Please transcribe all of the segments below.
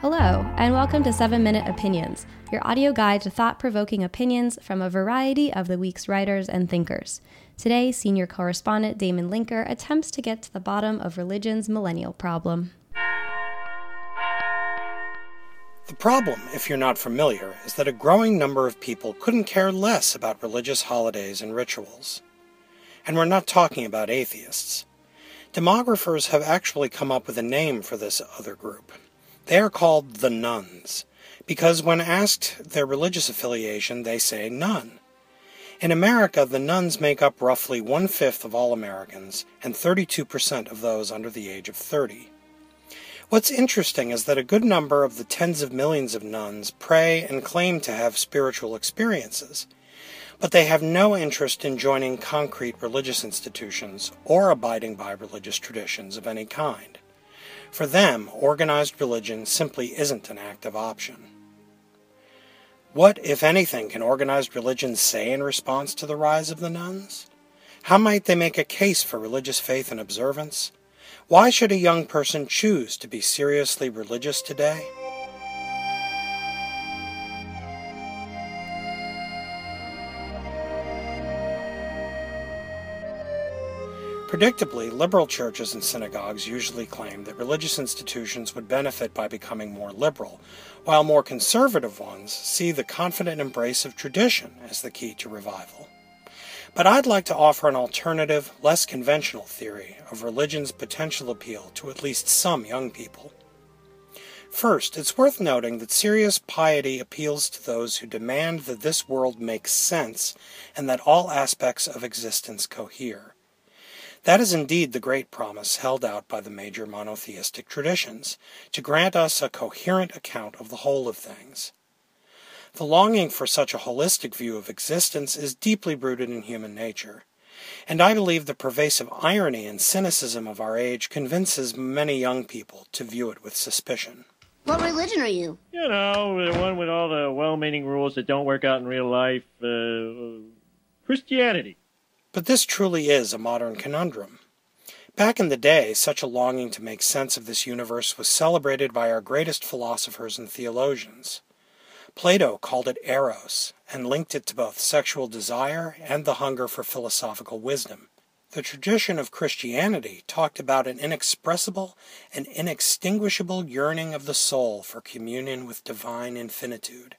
Hello, and welcome to 7 Minute Opinions, your audio guide to thought provoking opinions from a variety of the week's writers and thinkers. Today, senior correspondent Damon Linker attempts to get to the bottom of religion's millennial problem. The problem, if you're not familiar, is that a growing number of people couldn't care less about religious holidays and rituals. And we're not talking about atheists. Demographers have actually come up with a name for this other group. They are called the nones, because when asked their religious affiliation, they say none. In America, the nones make up roughly one fifth of all Americans and 32% of those under the age of 30. What's interesting is that a good number of the tens of millions of nones pray and claim to have spiritual experiences, but they have no interest in joining concrete religious institutions or abiding by religious traditions of any kind. For them, organized religion simply isn't an active option. What, if anything, can organized religion say in response to the rise of the nones? How might they make a case for religious faith and observance? Why should a young person choose to be seriously religious today? Predictably, liberal churches and synagogues usually claim that religious institutions would benefit by becoming more liberal, while more conservative ones see the confident embrace of tradition as the key to revival. But I'd like to offer an alternative, less conventional theory of religion's potential appeal to at least some young people. First, it's worth noting that serious piety appeals to those who demand that this world makes sense and that all aspects of existence cohere. That is indeed the great promise held out by the major monotheistic traditions, to grant us a coherent account of the whole of things. The longing for such a holistic view of existence is deeply rooted in human nature, and I believe the pervasive irony and cynicism of our age convinces many young people to view it with suspicion. What religion are you? You know, the one with all the well meaning rules that don't work out in real life. Uh, Christianity. But this truly is a modern conundrum. Back in the day, such a longing to make sense of this universe was celebrated by our greatest philosophers and theologians. Plato called it eros and linked it to both sexual desire and the hunger for philosophical wisdom. The tradition of Christianity talked about an inexpressible and inextinguishable yearning of the soul for communion with divine infinitude.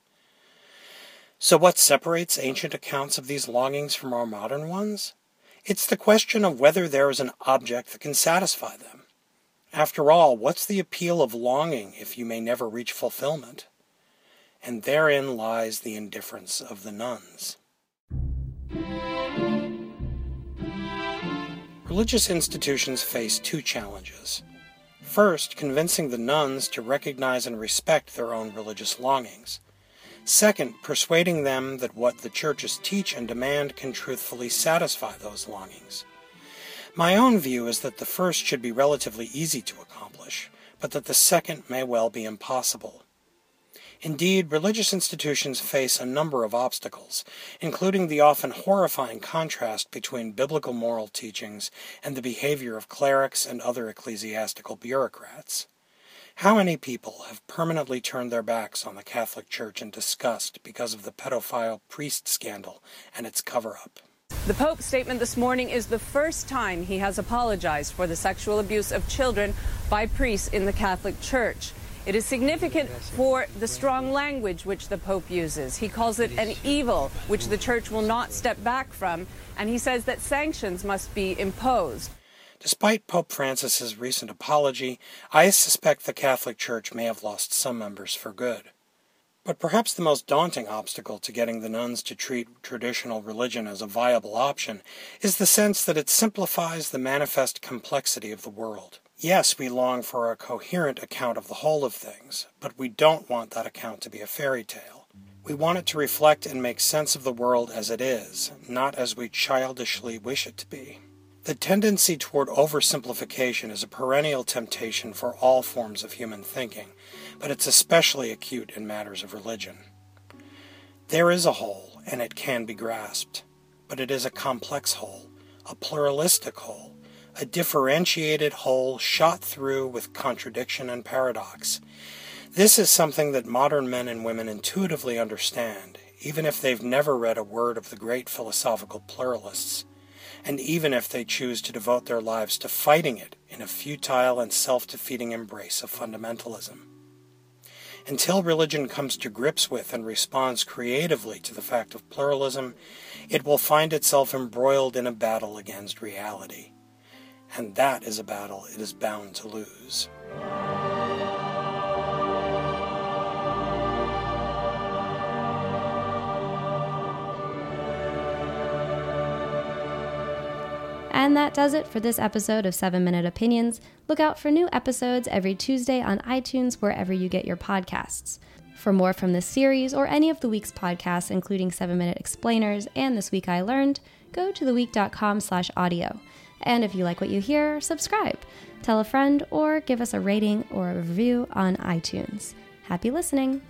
So, what separates ancient accounts of these longings from our modern ones? It's the question of whether there is an object that can satisfy them. After all, what's the appeal of longing if you may never reach fulfillment? And therein lies the indifference of the nones. Religious institutions face two challenges. First, convincing the nones to recognize and respect their own religious longings. Second, persuading them that what the churches teach and demand can truthfully satisfy those longings. My own view is that the first should be relatively easy to accomplish, but that the second may well be impossible. Indeed, religious institutions face a number of obstacles, including the often horrifying contrast between biblical moral teachings and the behavior of clerics and other ecclesiastical bureaucrats. How many people have permanently turned their backs on the Catholic Church in disgust because of the pedophile priest scandal and its cover up? The Pope's statement this morning is the first time he has apologized for the sexual abuse of children by priests in the Catholic Church. It is significant for the strong language which the Pope uses. He calls it an evil which the Church will not step back from, and he says that sanctions must be imposed. Despite Pope Francis's recent apology, I suspect the Catholic Church may have lost some members for good. But perhaps the most daunting obstacle to getting the nones to treat traditional religion as a viable option is the sense that it simplifies the manifest complexity of the world. Yes, we long for a coherent account of the whole of things, but we don't want that account to be a fairy tale. We want it to reflect and make sense of the world as it is, not as we childishly wish it to be. The tendency toward oversimplification is a perennial temptation for all forms of human thinking, but it's especially acute in matters of religion. There is a whole, and it can be grasped, but it is a complex whole, a pluralistic whole, a differentiated whole shot through with contradiction and paradox. This is something that modern men and women intuitively understand, even if they've never read a word of the great philosophical pluralists, and even if they choose to devote their lives to fighting it in a futile and self defeating embrace of fundamentalism. Until religion comes to grips with and responds creatively to the fact of pluralism, it will find itself embroiled in a battle against reality. And that is a battle it is bound to lose. And that does it for this episode of 7 Minute Opinions. Look out for new episodes every Tuesday on iTunes, wherever you get your podcasts. For more from this series or any of the week's podcasts, including 7 Minute Explainers and This Week I Learned, go to theweek.com slash audio. And if you like what you hear, subscribe, tell a friend, or give us a rating or a review on iTunes. Happy listening!